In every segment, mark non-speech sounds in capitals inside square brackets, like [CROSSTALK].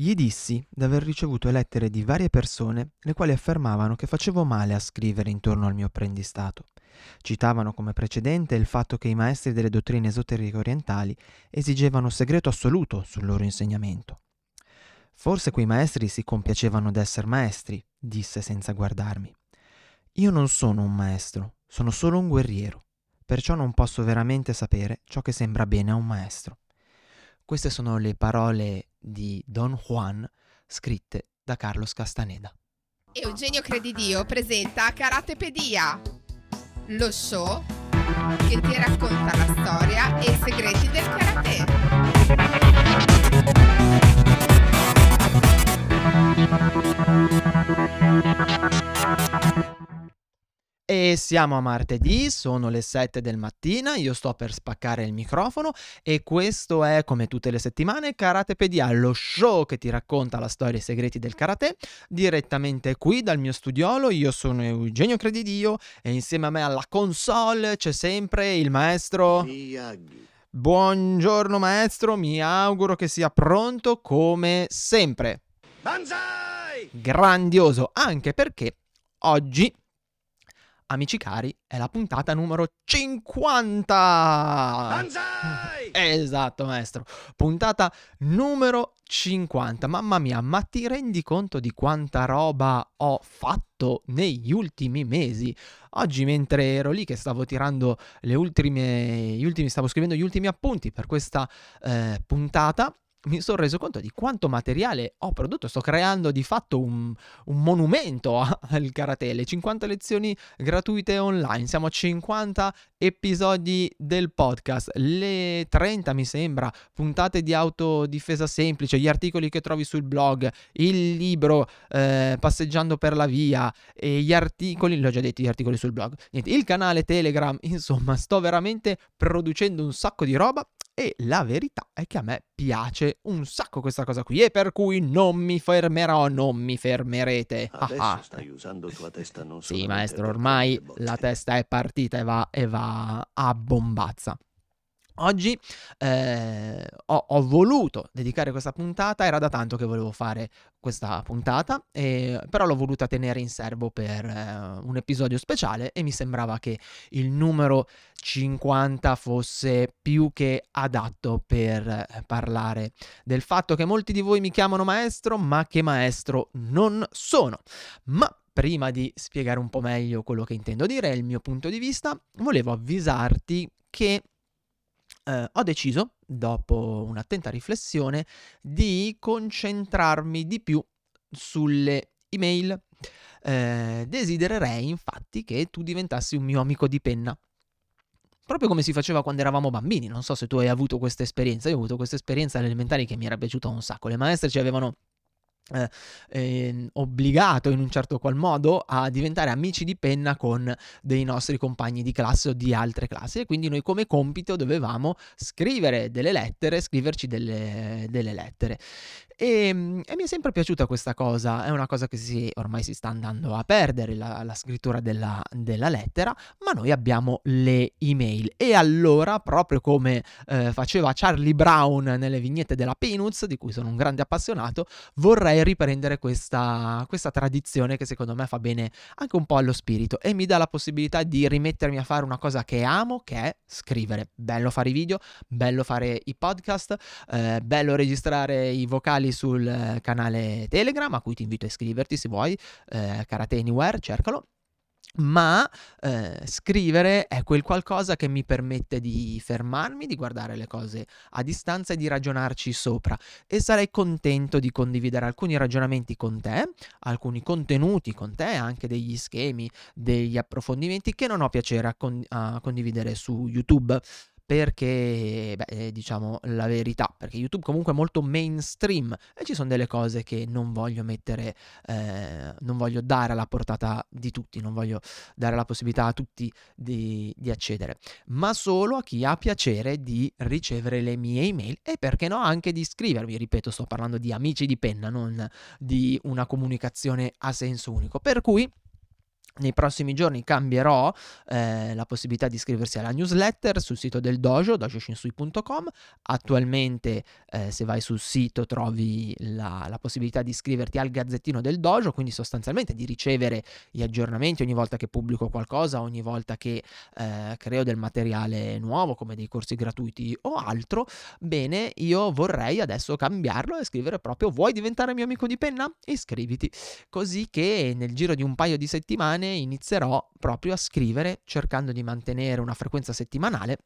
Gli dissi d'aver ricevuto lettere di varie persone le quali affermavano che facevo male a scrivere intorno al mio apprendistato. Citavano come precedente il fatto che i maestri delle dottrine esoteriche orientali esigevano segreto assoluto sul loro insegnamento. Forse quei maestri si compiacevano d'essere maestri, disse senza guardarmi. Io non sono un maestro, sono solo un guerriero, perciò non posso veramente sapere ciò che sembra bene a un maestro. Queste sono le parole di Don Juan scritte da Carlos Castaneda. Eugenio Credidio presenta Karatepedia, lo show che ti racconta la storia e i segreti del karate. E siamo a martedì, sono le 7 del mattino, io sto per spaccare il microfono e questo è, come tutte le settimane, Karatepedia, lo show che ti racconta la storia e i segreti del karate, direttamente qui dal mio studiolo, io sono Eugenio Credidio e insieme a me alla console c'è sempre il maestro... Miyagi. Buongiorno maestro, mi auguro che sia pronto come sempre. Banzai! Grandioso, anche perché oggi amici cari, è la puntata numero 50. Banzai! [LAUGHS] Esatto, maestro. Puntata numero 50. Mamma mia, ma ti rendi conto di quanta roba ho fatto negli ultimi mesi? Oggi mentre ero lì che stavo tirando le ultime, gli ultimi, stavo scrivendo gli ultimi appunti per questa eh, puntata, mi sono reso conto di quanto materiale ho prodotto. Sto creando di fatto un, un monumento al karate. Le 50 lezioni gratuite online. Siamo a 50 episodi del podcast. Le 30, mi sembra, puntate di autodifesa semplice, gli articoli che trovi sul blog, il libro eh, Passeggiando per la via e gli articoli, l'ho già detto, gli articoli sul blog. Niente, il canale Telegram, insomma, sto veramente producendo un sacco di roba e la verità è che a me piace un sacco questa cosa qui e per cui non mi fermerò, non mi fermerete. Adesso ah, stai usando tua testa non Sì, maestro, ormai la testa è partita e va, e va a bombazza. Oggi eh, ho, ho, voluto dedicare questa puntata, era da tanto che volevo fare questa puntata, eh, però l'ho voluta tenere in serbo per eh, un episodio speciale e mi sembrava che il numero 50 fosse più che adatto per eh, parlare del fatto che molti di voi mi chiamano maestro, ma che maestro non sono. Ma prima di spiegare un po' meglio quello che intendo dire e il mio punto di vista, volevo avvisarti che eh, ho deciso, dopo un'attenta riflessione, di concentrarmi di più sulle email. Eh, desidererei infatti che tu diventassi un mio amico di penna. Proprio come si faceva quando eravamo bambini, non so se tu hai avuto questa esperienza, io ho avuto questa esperienza alle elementari che mi era piaciuta un sacco. Le maestre ci avevano eh, eh, obbligato in un certo qual modo a diventare amici di penna con dei nostri compagni di classe o di altre classi. E quindi noi come compito dovevamo scrivere delle lettere, scriverci delle, delle lettere e, ehm, e, mi è sempre piaciuta questa cosa, è una cosa che si, ormai si sta andando a perdere, la, la scrittura della, della, lettera, ma noi abbiamo le email. E allora, proprio come eh, faceva Charlie Brown nelle vignette della Peanuts, di cui sono un grande appassionato, vorrei riprendere questa, questa tradizione che secondo me fa bene anche un po' allo spirito e mi dà la possibilità di rimettermi a fare una cosa che amo, che è scrivere. Bello fare i video, bello fare i podcast, eh, bello registrare i vocali canali sul canale Telegram a cui ti invito a iscriverti se vuoi, eh, Karate Anywhere, cercalo. Ma eh, scrivere è quel qualcosa che mi permette di fermarmi, di guardare le cose a distanza e di ragionarci sopra. E sarei contento di condividere alcuni ragionamenti con te, alcuni contenuti con te, anche degli schemi, degli approfondimenti che non ho piacere a, con- a condividere su YouTube perché, beh, diciamo la verità, perché YouTube comunque è molto mainstream e ci sono delle cose che non voglio mettere, eh, non voglio dare alla portata di tutti, non voglio dare la possibilità a tutti di, di accedere, ma solo a chi ha piacere di ricevere le mie email e perché no anche di iscrivermi, ripeto, sto parlando di amici di penna, non di una comunicazione a senso unico, per cui nei prossimi giorni cambierò eh, la possibilità di iscriversi alla newsletter sul sito del dojo, dojoshinsui.com. Attualmente, eh, se vai sul sito, trovi la, la, possibilità di iscriverti al gazzettino del dojo, quindi sostanzialmente di ricevere gli aggiornamenti ogni volta che pubblico qualcosa, ogni volta che eh, creo del materiale nuovo, come dei corsi gratuiti o altro. Bene, io vorrei adesso cambiarlo e scrivere proprio: vuoi diventare mio amico di penna? Iscriviti, così che nel giro di un paio di settimane inizierò proprio a scrivere cercando di mantenere una frequenza settimanale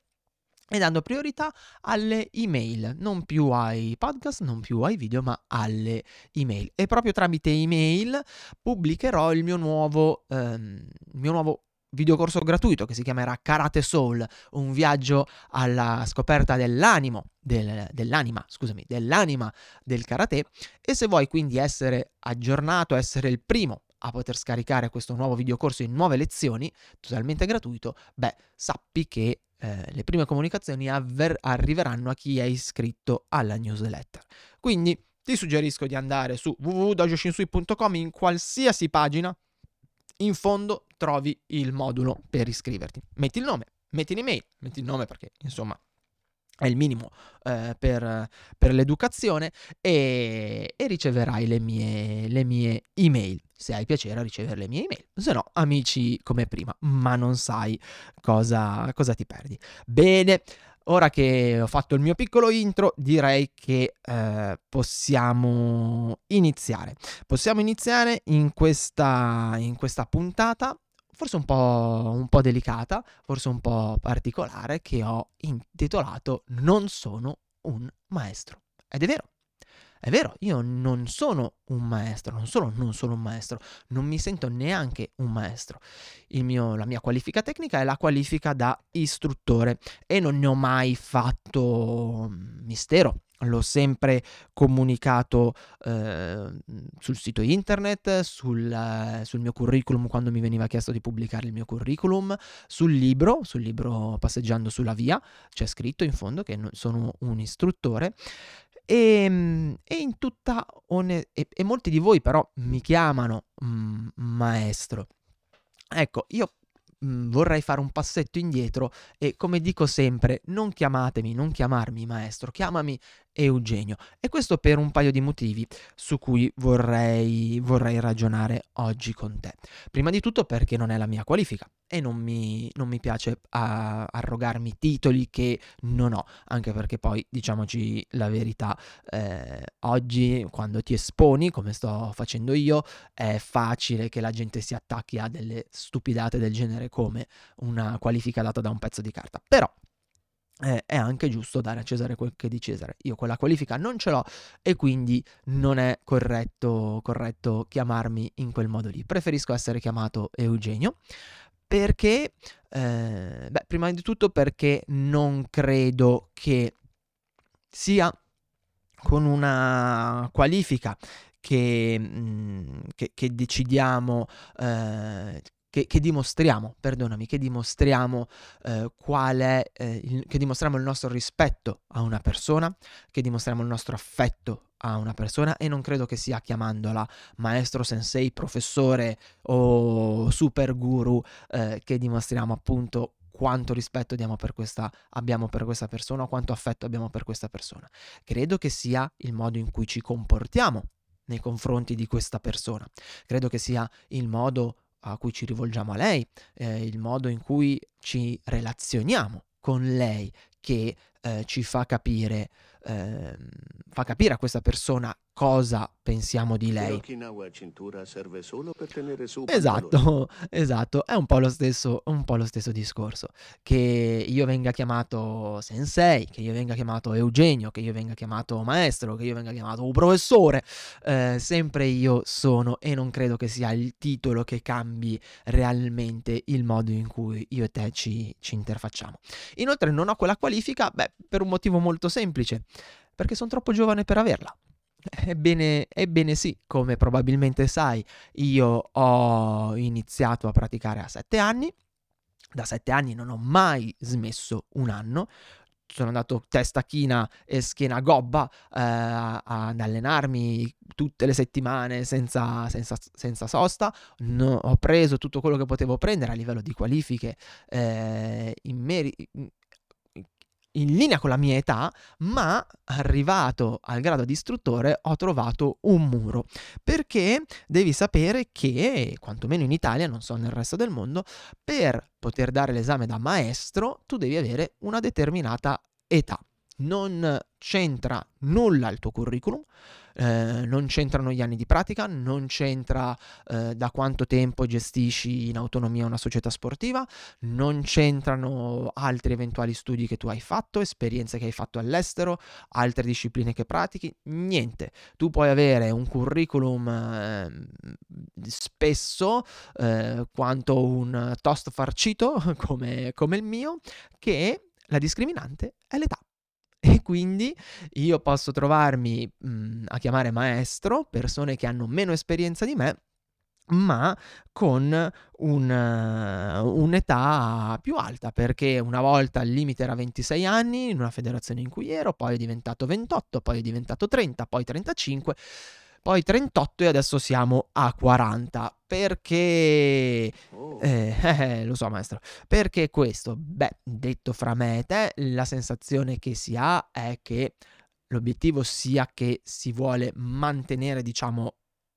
e dando priorità alle email, non più ai podcast, non più ai video, ma alle email. E proprio tramite email pubblicherò il mio nuovo, ehm, il mio nuovo videocorso gratuito che si chiamerà Karate Soul, un viaggio alla scoperta dell'animo, del, dell'anima, scusami, dell'anima del karate. E se vuoi quindi essere aggiornato, essere il primo a poter scaricare questo nuovo videocorso in nuove lezioni, totalmente gratuito, beh, sappi che eh, le prime comunicazioni avver- arriveranno a chi è iscritto alla newsletter. Quindi ti suggerisco di andare su www.dojoshinsui.com in qualsiasi pagina, in fondo trovi il modulo per iscriverti. Metti il nome, metti l'email, metti il nome perché insomma è il minimo eh, per, per, l'educazione e, e riceverai le mie, le mie, email. Se hai piacere a ricevere le mie email, se no amici come prima, ma non sai cosa, cosa ti perdi. Bene, ora che ho fatto il mio piccolo intro, direi che eh, possiamo iniziare. Possiamo iniziare in questa, in questa puntata forse un po', un po' delicata, forse un po' particolare, che ho intitolato Non sono un maestro. Ed è vero, è vero, io non sono un maestro, non solo non sono un maestro, non mi sento neanche un maestro. Mio, la mia qualifica tecnica è la qualifica da istruttore e non ne ho mai fatto mistero l'ho sempre comunicato eh, sul sito internet, sul, sul, mio curriculum quando mi veniva chiesto di pubblicare il mio curriculum, sul libro, sul libro Passeggiando sulla via, c'è scritto in fondo che sono un istruttore. E, ehm, e in tutta one- e, e, molti di voi però mi chiamano mm, maestro. Ecco, io mh, vorrei fare un passetto indietro e come dico sempre, non chiamatemi, non chiamarmi maestro, chiamami Eugenio. E questo per un paio di motivi su cui vorrei, vorrei ragionare oggi con te. Prima di tutto perché non è la mia qualifica e non mi, non mi piace a, arrogarmi titoli che non ho, anche perché poi diciamoci la verità, eh, oggi quando ti esponi, come sto facendo io, è facile che la gente si attacchi a delle stupidate del genere come una qualifica data da un pezzo di carta. Però eh, è anche giusto dare a Cesare quel che di Cesare. Io quella qualifica non ce l'ho e quindi non è corretto, corretto chiamarmi in quel modo lì. Preferisco essere chiamato Eugenio perché, eh, beh, prima di tutto perché non credo che sia con una qualifica che, mh, mm, che, che decidiamo, eh, che, che, dimostriamo, perdonami, che dimostriamo eh, qual è, eh, il, che dimostriamo il nostro rispetto a una persona, che dimostriamo il nostro affetto a una persona e non credo che sia chiamandola maestro, sensei, professore o super guru eh, che dimostriamo appunto quanto rispetto per questa, abbiamo per questa persona quanto affetto abbiamo per questa persona. Credo che sia il modo in cui ci comportiamo nei confronti di questa persona. Credo che sia il modo a cui ci rivolgiamo a lei, eh, il modo in cui ci relazioniamo con lei che eh, ci fa capire, eh, fa capire a questa persona cosa pensiamo di lei. Esatto, [LAUGHS] esatto, è un po, lo stesso, un po' lo stesso discorso. Che io venga chiamato sensei, che io venga chiamato Eugenio, che io venga chiamato maestro, che io venga chiamato professore, eh, sempre io sono e non credo che sia il titolo che cambi realmente il modo in cui io e te ci, ci interfacciamo. Inoltre non ho quella qualifica, beh, per un motivo molto semplice, perché sono troppo giovane per averla. Ebbene, ebbene sì, come probabilmente sai, io ho iniziato a praticare a sette anni. Da sette anni non ho mai smesso un anno. sono andato testa china e schiena gobba eh, ad allenarmi tutte le settimane senza, senza, senza sosta, no, ho preso tutto quello che potevo prendere a livello di qualifiche eh, in, meri- in linea con la mia età, ma arrivato al grado di istruttore ho trovato un muro. Perché devi sapere che, quantomeno in Italia, non so nel resto del mondo, per poter dare l'esame da maestro tu devi avere una determinata età. Non c'entra nulla il tuo curriculum, eh, non c'entrano gli anni di pratica, non c'entra eh, da quanto tempo gestisci in autonomia una società sportiva, non c'entrano altri eventuali studi che tu hai fatto, esperienze che hai fatto all'estero, altre discipline che pratichi, niente. Tu puoi avere un curriculum eh, spesso quanto un toast farcito [LAUGHS] come, come il mio, che la discriminante è l'età. Quindi io posso trovarmi mh, mhmm, a chiamare maestro persone che hanno meno esperienza di me, ma con un, un'età più alta, perché una volta il limite era 26 anni in una federazione in cui ero, poi è diventato 28, poi è diventato 30, poi 35 poi 38 e adesso siamo a 40. Perché... Oh. Eh, [LAUGHS] eh, lo so maestro. Perché questo? Beh, detto fra me e te, la sensazione che si ha è che l'obiettivo sia che si vuole mantenere, diciamo,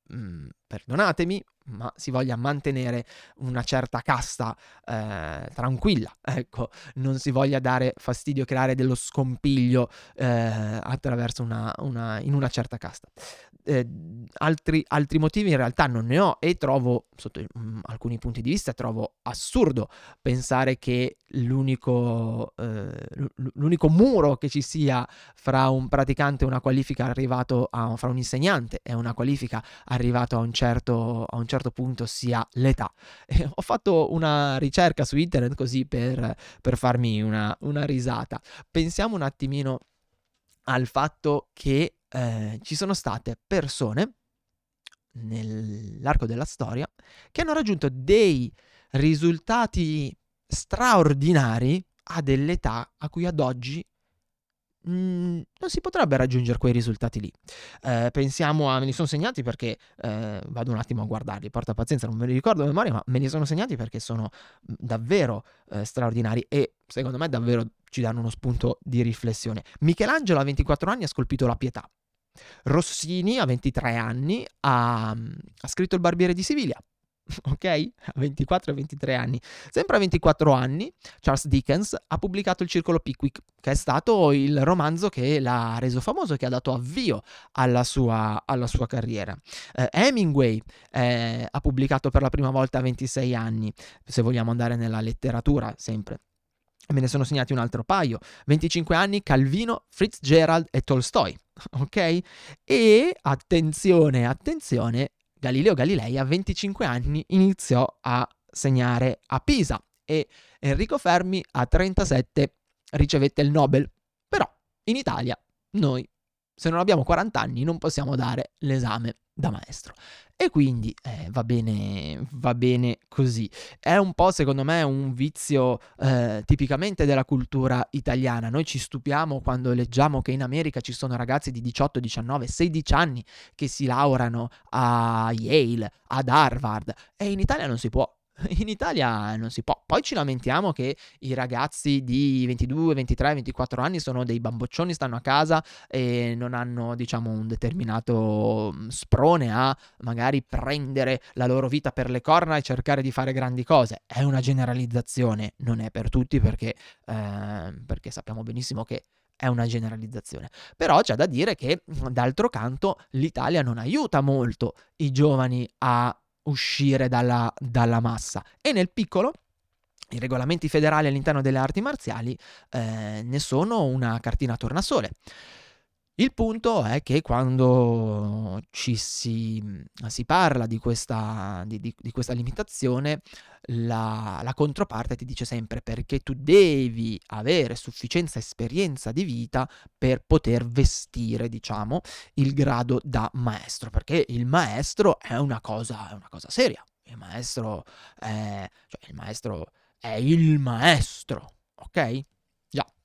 mh, mm, perdonatemi, ma si voglia mantenere una certa casta eh, tranquilla, [LAUGHS] ecco, non si voglia dare fastidio, creare dello scompiglio eh, attraverso una, una, in una certa casta. Eh, altri, altri, motivi in realtà non ne ho e trovo, sotto mh, mm, alcuni punti di vista, trovo assurdo pensare che l'unico, eh, l'unico muro che ci sia fra un praticante e una qualifica arrivato a, fra un insegnante e una qualifica arrivato a un certo, a un certo punto sia l'età. [LAUGHS] E ho fatto una ricerca su internet così per, per farmi una, una risata. Pensiamo un attimino al fatto che eh, ci sono state persone nell'arco della storia che hanno raggiunto dei risultati straordinari a delle età a cui ad oggi mm, non si potrebbe raggiungere quei risultati lì. Eh, pensiamo a, me li sono segnati perché eh, vado un attimo a guardarli, porta pazienza, non me li ricordo a memoria, ma me li sono segnati perché sono mm, davvero eh, straordinari e secondo me davvero ci danno uno spunto di riflessione. Michelangelo a 24 anni ha scolpito la pietà. Rossini a 23 anni ha, ha scritto il Barbiere di Siviglia. [LAUGHS] ok? A 24 e 23 anni. Sempre a 24 anni, Charles Dickens ha pubblicato Il Circolo Pickwick, che è stato il romanzo che l'ha reso famoso e che ha dato avvio alla sua, alla sua carriera. Eh, Hemingway eh, ha pubblicato per la prima volta a 26 anni, se vogliamo andare nella letteratura, sempre. Me ne sono segnati un altro paio. 25 anni, Calvino, Fitzgerald e Tolstoi. [LAUGHS] Ok? E attenzione, attenzione, Galileo Galilei a 25 anni iniziò a segnare a Pisa e Enrico Fermi a 37 ricevette il Nobel. Però in Italia noi se non abbiamo 40 anni non possiamo dare l'esame da maestro. E quindi eh, va, bene, va bene così. È un po', secondo me, un vizio eh, tipicamente della cultura italiana. Noi ci stupiamo quando leggiamo che in America ci sono ragazzi di 18, 19, 16 anni che si laureano a Yale, ad Harvard, e in Italia non si può. [LAUGHS] In Italia non si può. Poi ci lamentiamo che i ragazzi di 22, 23, 24 anni sono dei bamboccioni, stanno a casa e non hanno, diciamo, un determinato mm, sprone a magari prendere la loro vita per le corna e cercare di fare grandi cose. È una generalizzazione, non è per tutti perché, eh, perché sappiamo benissimo che è una generalizzazione. Però c'è da dire che, d'altro canto, l'Italia non aiuta molto i giovani a uscire dalla, dalla massa. E nel piccolo i regolamenti federali all'interno delle arti marziali eh, ne sono una cartina tornasole. Il punto è che quando ci si, si parla di questa, di, di, di questa limitazione, la, la, controparte ti dice sempre perché tu devi avere sufficienza esperienza di vita per poter vestire, diciamo, il grado da maestro, perché il maestro è una cosa, è una cosa seria. Il maestro è, cioè il maestro è il maestro, ok?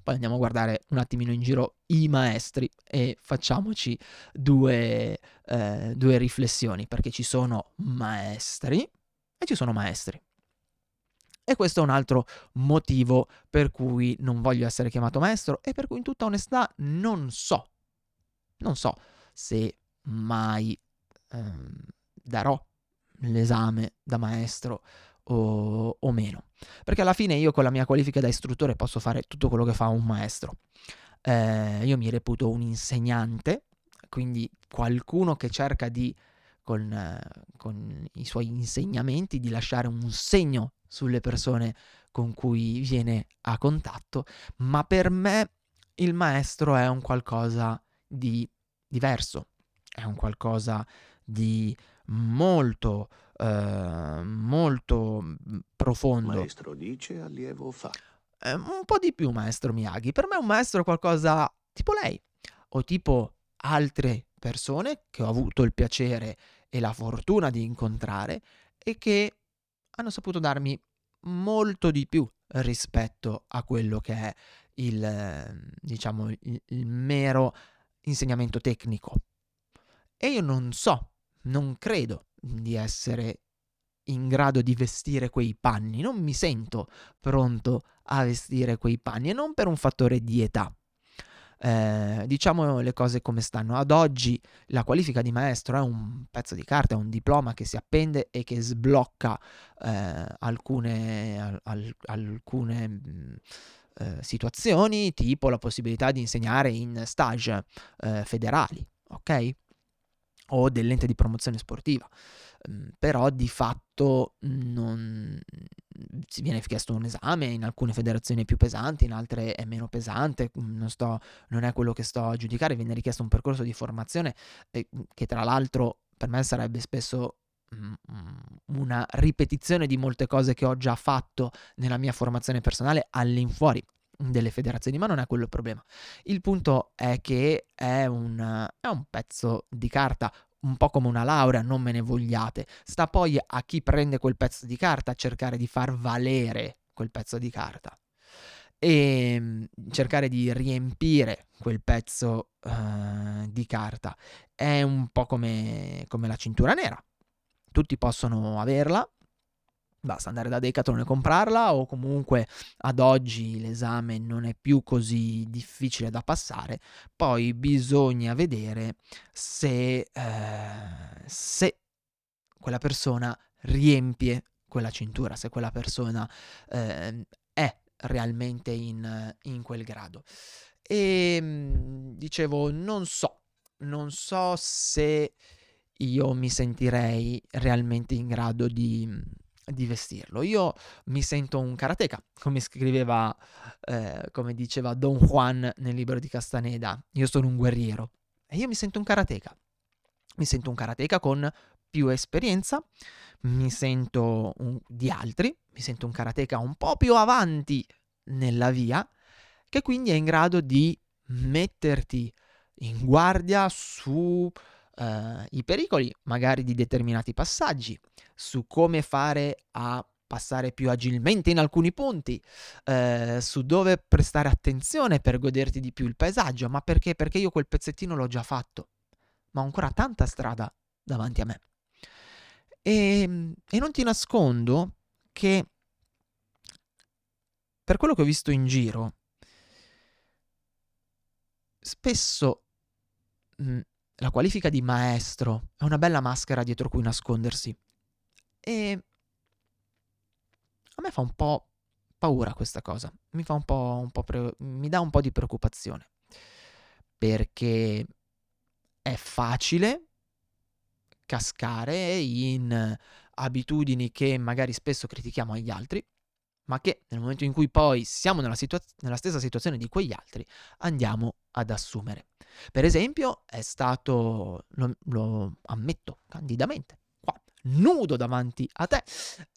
Poi andiamo a guardare un attimino in giro i maestri e facciamoci due, eh, due riflessioni, perché ci sono maestri e ci sono maestri. E questo è un altro motivo per cui non voglio essere chiamato maestro e per cui in tutta onestà non so, non so se mai ehm, darò l'esame da maestro o, o, meno. Perché alla fine io con la mia qualifica da istruttore posso fare tutto quello che fa un maestro. Eh, io mi reputo un insegnante, quindi qualcuno che cerca di, con, con i suoi insegnamenti, di lasciare un segno sulle persone con cui viene a contatto, ma per me il maestro è un qualcosa di diverso, è un qualcosa di molto, eh, molto profondo. Maestro dice, allievo fa. Eh, un po' di più, maestro Miyagi. Per me un maestro è qualcosa tipo lei, o tipo altre persone che ho avuto il piacere e la fortuna di incontrare e che hanno saputo darmi molto di più rispetto a quello che è il, diciamo, il, il mero insegnamento tecnico. E io non so, non credo di essere in grado di vestire quei panni, non mi sento pronto a vestire quei panni e non per un fattore di età. Eh, diciamo le cose come stanno. Ad oggi la qualifica di maestro è un pezzo di carta, è un diploma che si appende e che sblocca eh, alcune, al, alcune mh, mm, eh, situazioni, tipo la possibilità di insegnare in stage eh, federali, ok? O dell'ente di promozione sportiva. Però di fatto non si viene chiesto un esame, in alcune federazioni è più pesante, in altre è meno pesante, non, sto, non è quello che sto a giudicare, viene richiesto un percorso di formazione che tra l'altro per me sarebbe spesso una ripetizione di molte cose che ho già fatto nella mia formazione personale all'infuori delle federazioni, ma non è quello il problema. Il punto è che è un, è un pezzo di carta un po' come una laurea, non me ne vogliate. Sta poi a chi prende quel pezzo di carta cercare di far valere quel pezzo di carta e ehm, cercare di riempire quel pezzo uh, di carta. È un po' come, come la cintura nera. Tutti possono averla, basta andare da Decathlon e comprarla o comunque ad oggi l'esame non è più così difficile da passare, poi bisogna vedere se, eh, se quella persona riempie quella cintura, se quella persona eh, è realmente in, in quel grado. E ehm, dicevo, non so, non so se io mi sentirei realmente in grado di di vestirlo. Io mi sento un karateka, come scriveva, eh, come diceva Don Juan nel libro di Castaneda. Io sono un guerriero e io mi sento un karateka. Mi sento un karateka con più esperienza, mi sento un, di altri, mi sento un karateka un po' più avanti nella via, che quindi è in grado di metterti in guardia su uh, i pericoli magari di determinati passaggi, su come fare a passare più agilmente in alcuni punti, eh, su dove prestare attenzione per goderti di più il paesaggio, ma perché? Perché io quel pezzettino l'ho già fatto, ma ho ancora tanta strada davanti a me. E, ehm, e non ti nascondo che per quello che ho visto in giro, spesso mh, la qualifica di maestro è una bella maschera dietro cui nascondersi. E a me fa un po' paura questa cosa, mi, fa un po', un po pre- mi dà un po' di preoccupazione, perché è facile cascare in abitudini che magari spesso critichiamo agli altri, ma che nel momento in cui poi siamo nella, situa- nella stessa situazione di quegli altri andiamo ad assumere. Per esempio, è stato, lo, lo ammetto candidamente, qua, nudo davanti a te,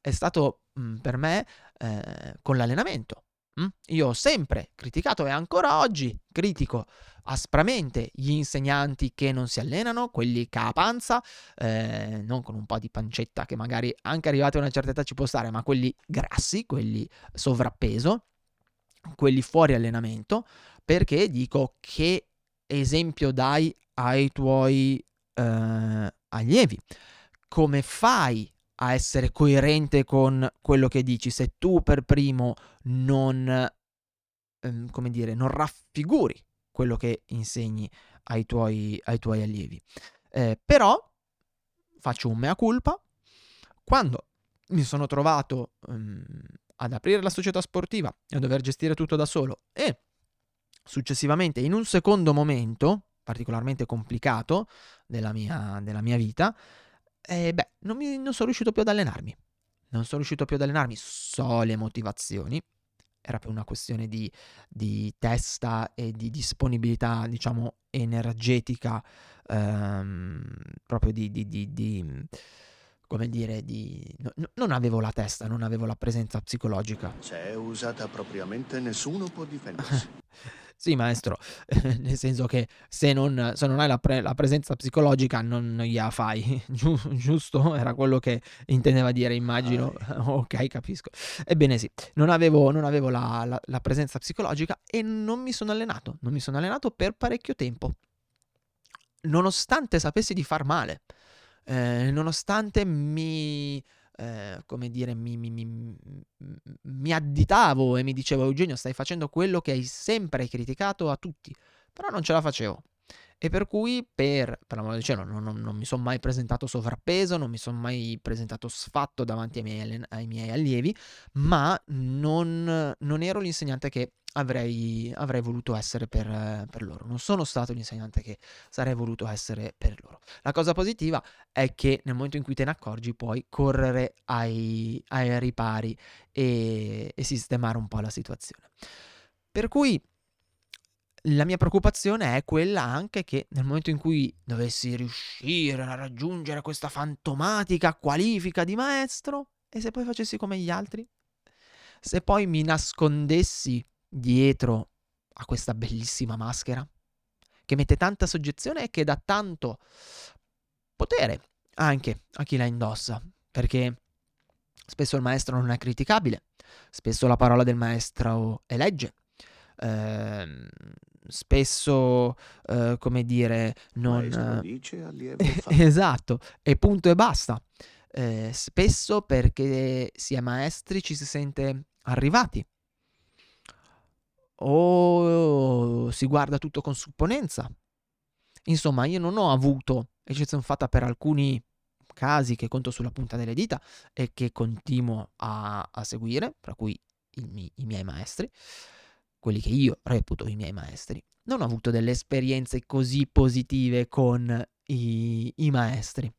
è stato mh, mm, per me eh, con l'allenamento. Mh? Mm? Io ho sempre criticato e ancora oggi critico aspramente gli insegnanti che non si allenano, quelli che ha panza, eh, non con un po' di pancetta che magari anche arrivati a una certa età ci può stare, ma quelli grassi, quelli sovrappeso quelli fuori allenamento, perché dico che esempio dai ai tuoi eh, allievi. Come fai a essere coerente con quello che dici se tu per primo non, ehm, come dire, non raffiguri quello che insegni ai tuoi, ai tuoi allievi. Eh, però faccio un mea culpa. Quando mi sono trovato um, ad aprire la società sportiva e a dover gestire tutto da solo e successivamente in un secondo momento particolarmente complicato della mia, della mia vita, eh, beh, non, mi, non sono riuscito più ad allenarmi. Non sono riuscito più ad allenarmi, so le motivazioni, era per una questione di, di, testa e di disponibilità, diciamo, energetica, ehm, proprio di, di, di, come dire, di... No, non avevo la testa, non avevo la presenza psicologica. Se è usata propriamente, nessuno può difendersi. [LAUGHS] Sì, maestro, [LAUGHS] nel senso che se non, se non hai la, pre- la, presenza psicologica non gliela fai, [LAUGHS] Giu- giusto? Era quello che intendeva dire, immagino. [LAUGHS] ok, capisco. Ebbene sì, non avevo, non avevo la, la, la presenza psicologica e non mi sono allenato, non mi sono allenato per parecchio tempo, nonostante sapessi di far male, eh, nonostante mi eh, come dire, mi, mi, mi, mi, additavo e mi dicevo Eugenio stai facendo quello che hai sempre criticato a tutti, però non ce la facevo. E per cui, per, per l'amore del cielo, non, non, non mi sono mai presentato sovrappeso, non mi sono mai presentato sfatto davanti ai miei, ai miei allievi, ma non, non ero l'insegnante che avrei, avrei voluto essere per, per, loro. Non sono stato l'insegnante che sarei voluto essere per loro. La cosa positiva è che nel momento in cui te ne accorgi puoi correre ai, ai ripari e, e sistemare un po' la situazione. Per cui la mia preoccupazione è quella anche che nel momento in cui dovessi riuscire a raggiungere questa fantomatica qualifica di maestro, e se poi facessi come gli altri? Se poi mi nascondessi dietro a questa bellissima maschera che mette tanta soggezione e che dà tanto potere anche a chi la indossa, perché spesso il maestro non è criticabile, spesso la parola del maestro è legge, eh, spesso, eh, come dire, non... Dice, [LAUGHS] esatto, e punto e basta. Eh, spesso perché si è maestri ci si sente arrivati o si guarda tutto con supponenza. Insomma, io non ho avuto, eccezione fatta per alcuni casi che conto sulla punta delle dita e che continuo a, a seguire, tra cui i, i miei maestri, quelli che io reputo i miei maestri, non ho avuto delle esperienze così positive con i, i maestri.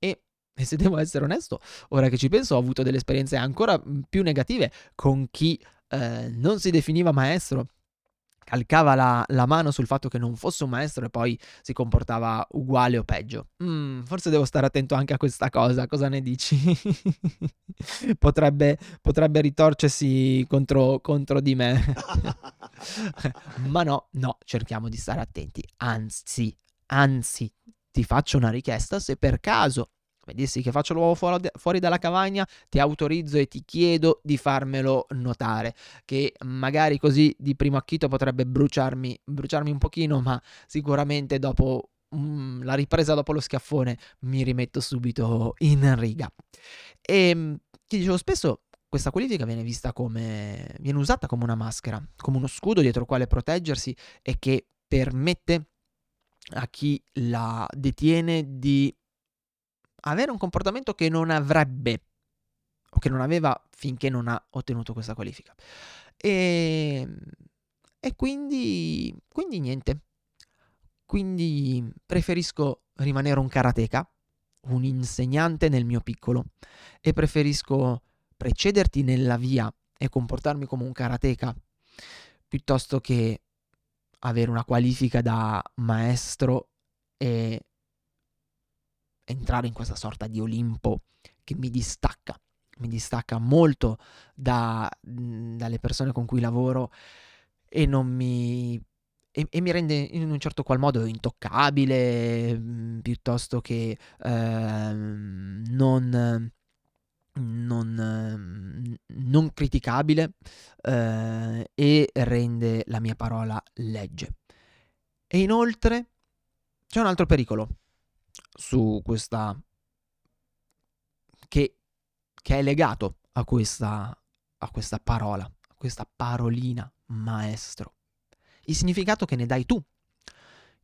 E, e, se devo essere onesto, ora che ci penso, ho avuto delle esperienze ancora più negative con chi eh, non si definiva maestro, calcava la, la, mano sul fatto che non fosse un maestro e poi si comportava uguale o peggio. Mm, forse devo stare attento anche a questa cosa, cosa ne dici? [LAUGHS] potrebbe, potrebbe, ritorcersi contro, contro di me. [LAUGHS] Ma no, no, cerchiamo di stare attenti. Anzi, anzi, ti faccio una richiesta se per caso come dissi che faccio l'uovo fuori, fuori dalla cavagna, ti autorizzo e ti chiedo di farmelo notare, che magari così di primo acchito potrebbe bruciarmi, bruciarmi un pochino, ma sicuramente dopo mm, la ripresa dopo lo schiaffone mi rimetto subito in riga. E ehm, ti dicevo spesso questa qualifica viene vista come viene usata come una maschera, come uno scudo dietro il quale proteggersi e che permette a chi la detiene di avere un comportamento che non avrebbe o che non aveva finché non ha ottenuto questa qualifica. E, e quindi, quindi niente. Quindi preferisco rimanere un karateka, un insegnante nel mio piccolo, e preferisco precederti nella via e comportarmi come un karateka piuttosto che avere una qualifica da maestro e entrare in questa sorta di Olimpo che mi distacca, mi distacca molto da, dalle persone con cui lavoro e non mi e, e, mi rende in un certo qual modo intoccabile, piuttosto che eh, non, non, ehm, non criticabile eh, e rende la mia parola legge. E inoltre c'è un altro pericolo su questa che, che è legato a questa, a questa parola, a questa parolina maestro. Il significato che ne dai tu,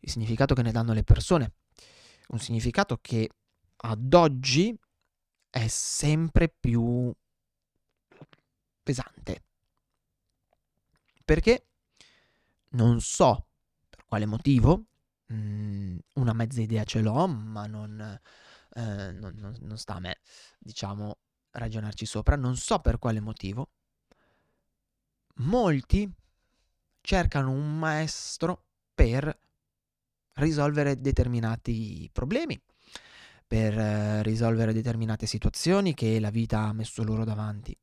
il significato che ne danno le persone, un significato che ad oggi è sempre più pesante. Perché non so per quale motivo, mh, mm, una mezza idea ce l'ho, ma non, eh, non, non, non sta a me, diciamo, ragionarci sopra. Non so per quale motivo. Molti cercano un maestro per risolvere determinati problemi, per eh, risolvere determinate situazioni che la vita ha messo loro davanti.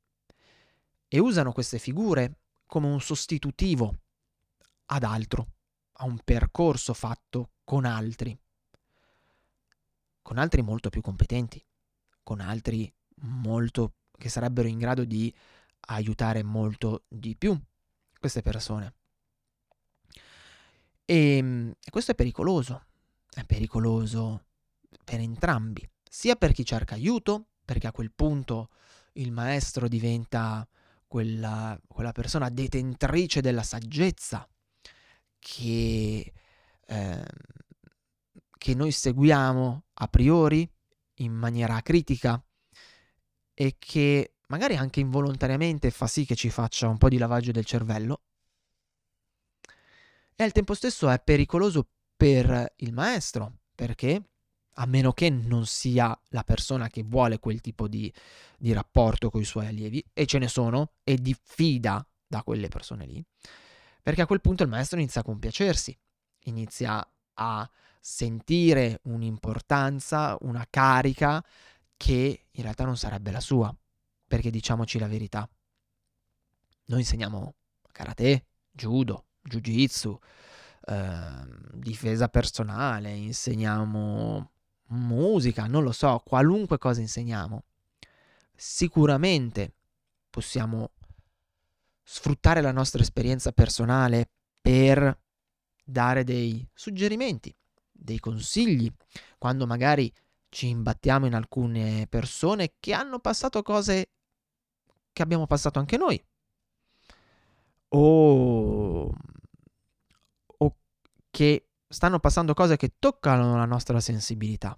E usano queste figure come un sostitutivo ad altro, a un percorso fatto con altri, con altri molto più competenti, con altri molto che sarebbero in grado di aiutare molto di più queste persone. E, e questo è pericoloso, è pericoloso per entrambi, sia per chi cerca aiuto, perché a quel punto il maestro diventa quella, quella persona detentrice della saggezza che, eh, che noi seguiamo a priori in maniera critica e che magari anche involontariamente fa sì che ci faccia un po' di lavaggio del cervello. E al tempo stesso è pericoloso per il maestro perché a meno che non sia la persona che vuole quel tipo di, di rapporto con i suoi allievi, e ce ne sono, e diffida da quelle persone lì, perché a quel punto il maestro inizia a compiacersi, inizia a sentire un'importanza, una carica che in realtà non sarebbe la sua, perché diciamoci la verità, noi insegniamo karate, judo, jiu-jitsu, eh, difesa personale, insegniamo musica, non lo so, qualunque cosa insegniamo, sicuramente possiamo sfruttare la nostra esperienza personale per dare dei suggerimenti, dei consigli, quando magari ci imbattiamo in alcune persone che hanno passato cose che abbiamo passato anche noi. O, o che stanno passando cose che toccano la nostra sensibilità.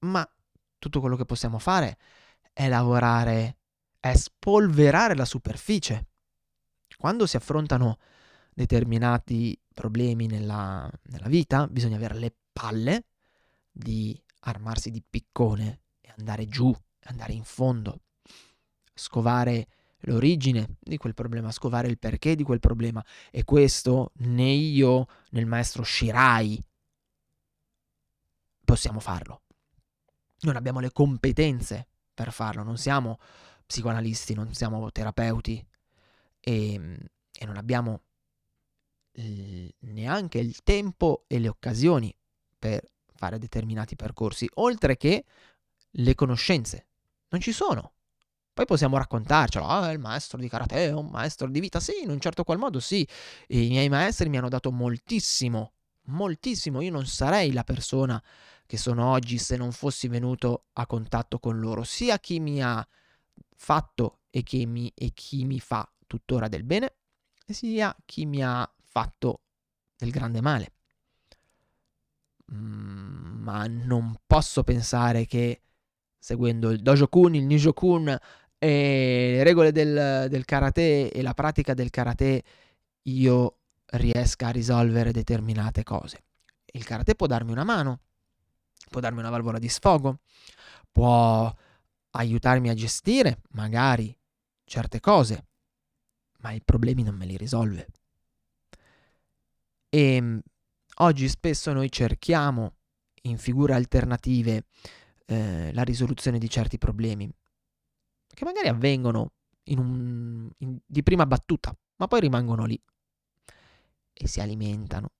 Ma tutto quello che possiamo fare è lavorare, è spolverare la superficie. Quando si affrontano determinati problemi nella, nella vita, bisogna avere le palle di armarsi di piccone e andare giù, andare in fondo, scovare l'origine di quel problema, scovare il perché di quel problema. E questo né io né il maestro Shirai possiamo farlo. Non abbiamo le competenze per farlo, non siamo psicoanalisti, non siamo terapeuti e, e non abbiamo neanche il tempo e le occasioni per fare determinati percorsi, oltre che le conoscenze. Non ci sono. Poi possiamo raccontarcelo, ah, il maestro di karate è un maestro di vita, sì, in un certo qual modo sì. I miei maestri mi hanno dato moltissimo, moltissimo. Io non sarei la persona che sono oggi se non fossi venuto a contatto con loro, sia chi mi ha fatto e mi, e chi mi fa tuttora del bene, sia chi mi ha fatto del grande male. Mm, ma non posso pensare che seguendo il Dojo Kun, il Nijo Kun e le regole del, del karate e la pratica del karate io riesca a risolvere determinate cose. Il karate può darmi una mano, può darmi una valvola di sfogo, può aiutarmi a gestire magari certe cose, ma i problemi non me li risolve. E ehm, oggi spesso noi cerchiamo in figure alternative eh, la risoluzione di certi problemi, che magari avvengono in un, in, di prima battuta, ma poi rimangono lì e si alimentano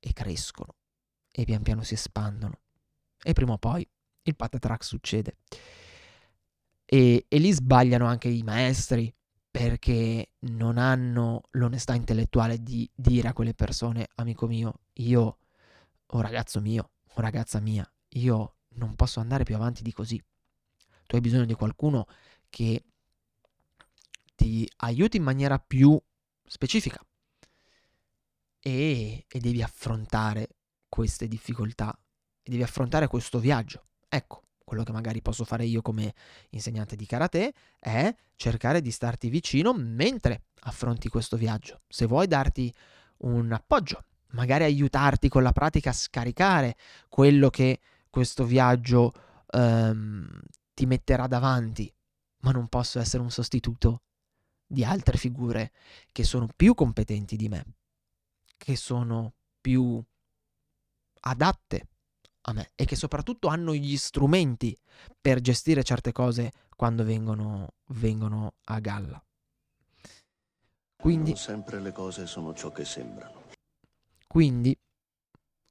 e crescono e pian piano si espandono e prima o poi il patatrack succede. E, e lì sbagliano anche i maestri perché non hanno l'onestà intellettuale di dire a quelle persone, amico mio, io, o ragazzo mio, o ragazza mia, io non posso andare più avanti di così. Tu hai bisogno di qualcuno che ti aiuti in maniera più specifica e, e devi affrontare queste difficoltà e devi affrontare questo viaggio. Ecco, quello che magari posso fare io come insegnante di karate è cercare di starti vicino mentre affronti questo viaggio. Se vuoi darti un appoggio, magari aiutarti con la pratica a scaricare quello che questo viaggio um, ti metterà davanti, ma non posso essere un sostituto di altre figure che sono più competenti di me, che sono più adatte a me e che soprattutto hanno gli strumenti per gestire certe cose quando vengono, vengono a galla. Quindi, non sempre le cose sono ciò che sembrano. Quindi,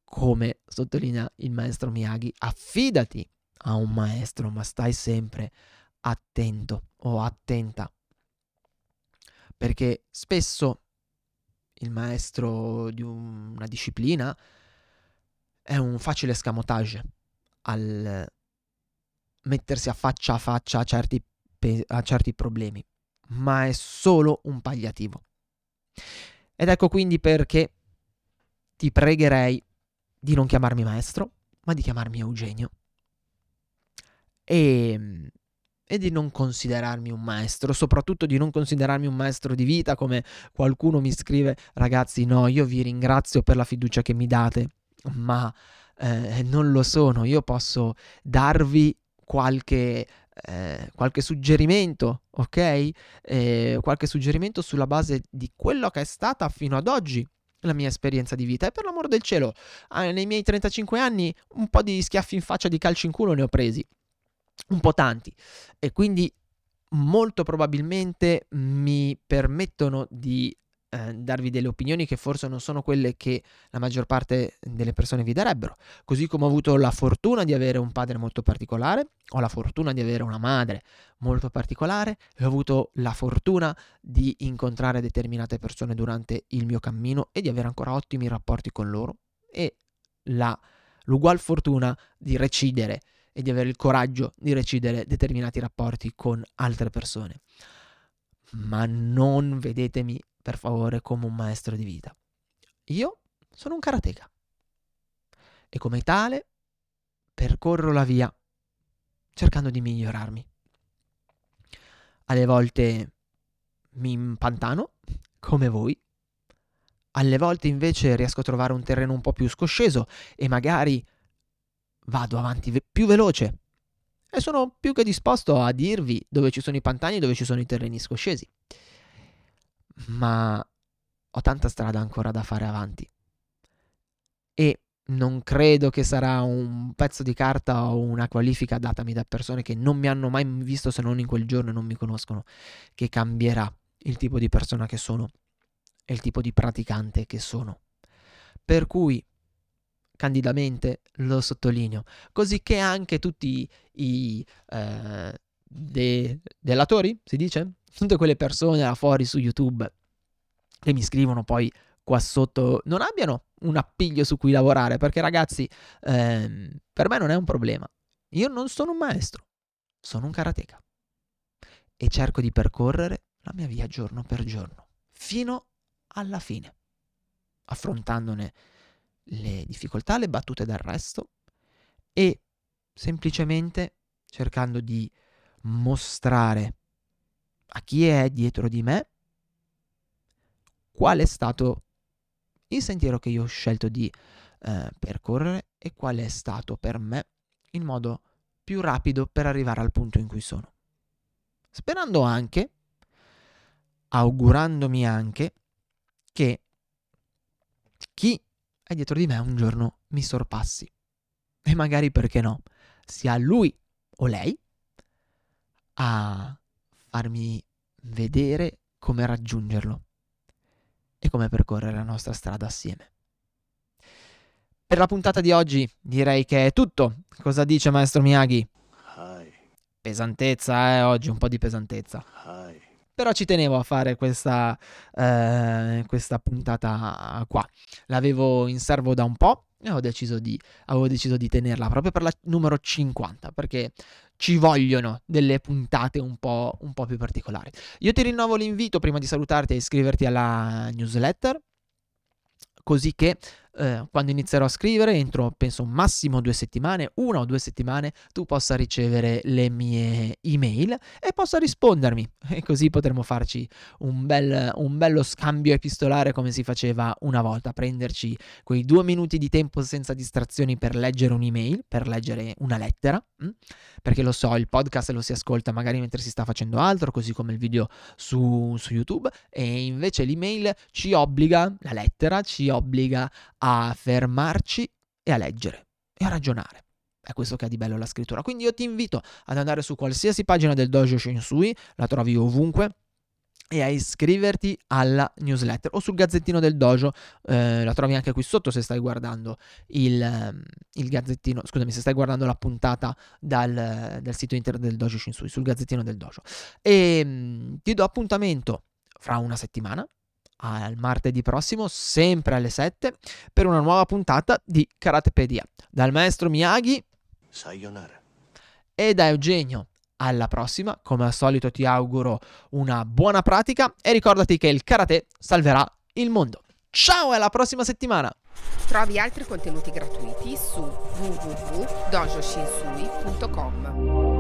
come sottolinea il maestro Miyagi, affidati a un maestro, ma stai sempre attento o attenta. Perché spesso il maestro di una disciplina è un facile scamotage al mettersi a faccia a faccia a certi, pe- a certi problemi, ma è solo un pagliativo. Ed ecco quindi perché ti pregherei di non chiamarmi maestro, ma di chiamarmi Eugenio. E, e, di non considerarmi un maestro, soprattutto di non considerarmi un maestro di vita, come qualcuno mi scrive, ragazzi, no, io vi ringrazio per la fiducia che mi date, ma eh, non lo sono. Io posso darvi qualche, eh, qualche suggerimento, ok? Eh, qualche suggerimento sulla base di quello che è stata fino ad oggi la mia esperienza di vita. E per l'amor del cielo, nei miei 35 anni un po' di schiaffi in faccia, di calci in culo ne ho presi. Un po' tanti. E quindi molto probabilmente mi permettono di eh, darvi delle opinioni che forse non sono quelle che la maggior parte delle persone vi darebbero. Così come ho avuto la fortuna di avere un padre molto particolare, ho la fortuna di avere una madre molto particolare e ho avuto la fortuna di incontrare determinate persone durante il mio cammino e di avere ancora ottimi rapporti con loro e la, l'ugual fortuna di recidere e di avere il coraggio di recidere determinati rapporti con altre persone. Ma non vedetemi per favore, come un maestro di vita. Io sono un karateka e come tale percorro la via cercando di migliorarmi. Alle volte mi impantano, come voi, alle volte invece riesco a trovare un terreno un po' più scosceso e magari vado avanti ve- più veloce. E sono più che disposto a dirvi dove ci sono i pantani e dove ci sono i terreni scoscesi ma ho tanta strada ancora da fare avanti. E non credo che sarà un pezzo di carta o una qualifica datami da persone che non mi hanno mai visto se non in quel giorno e non mi conoscono, che cambierà il tipo di persona che sono e il tipo di praticante che sono. Per cui, candidamente, lo sottolineo, così che anche tutti i eh, de- delatori, si dice? Tutte quelle persone là fuori su YouTube che mi scrivono poi qua sotto non abbiano un appiglio su cui lavorare, perché ragazzi, ehm, per me non è un problema. Io non sono un maestro, sono un karateka e cerco di percorrere la mia via giorno per giorno, fino alla fine, affrontandone le difficoltà, le battute d'arresto e semplicemente cercando di mostrare a chi è dietro di me qual è stato il sentiero che io ho scelto di eh, percorrere e qual è stato per me il modo più rapido per arrivare al punto in cui sono. Sperando anche, augurandomi anche, che chi è dietro di me un giorno mi sorpassi. E magari perché no, sia lui o lei a farmi vedere come raggiungerlo e come percorrere la nostra strada assieme. Per la puntata di oggi direi che è tutto. Cosa dice maestro Miyagi? pesantezza, eh, oggi un po' di pesantezza. Però ci tenevo a fare questa, eh, questa puntata qua. L'avevo in serbo da un po' e ho deciso di, avevo deciso di tenerla proprio per la numero 50 perché ci vogliono delle puntate un po', un po' più particolari. Io ti rinnovo l'invito prima di salutarti a iscriverti alla newsletter così che eh, quando inizierò a scrivere, entro penso massimo due settimane, una o due settimane, tu possa ricevere le mie email e possa rispondermi. E così potremo farci un, bel, un bello scambio epistolare come si faceva una volta, prenderci quei due minuti di tempo senza distrazioni per leggere un'email, per leggere una lettera? Mm? perché lo so, il podcast lo si ascolta magari mentre si sta facendo altro, così come il video su, su YouTube, e invece l'email ci obbliga, la lettera ci obbliga a fermarci e a leggere e a ragionare. È questo che ha di bello la scrittura. Quindi io ti invito ad andare su qualsiasi pagina del Dojo Shinsui, la trovi ovunque, e a iscriverti alla newsletter o sul gazzettino del dojo, eh, la trovi anche qui sotto se stai guardando il, ehm, il gazzettino, scusami, se stai guardando la puntata dal, dal sito internet del dojo Shinsui, sul gazzettino del dojo. E mh, mm, ti do appuntamento fra una settimana al martedì prossimo, sempre alle 7, per una nuova puntata di Karatepedia. Dal maestro Miyagi Sayonara. e da Eugenio. Alla prossima, come al solito ti auguro una buona pratica e ricordati che il karate salverà il mondo. Ciao e alla prossima settimana! Trovi altri contenuti gratuiti su www.dojoshinsui.com.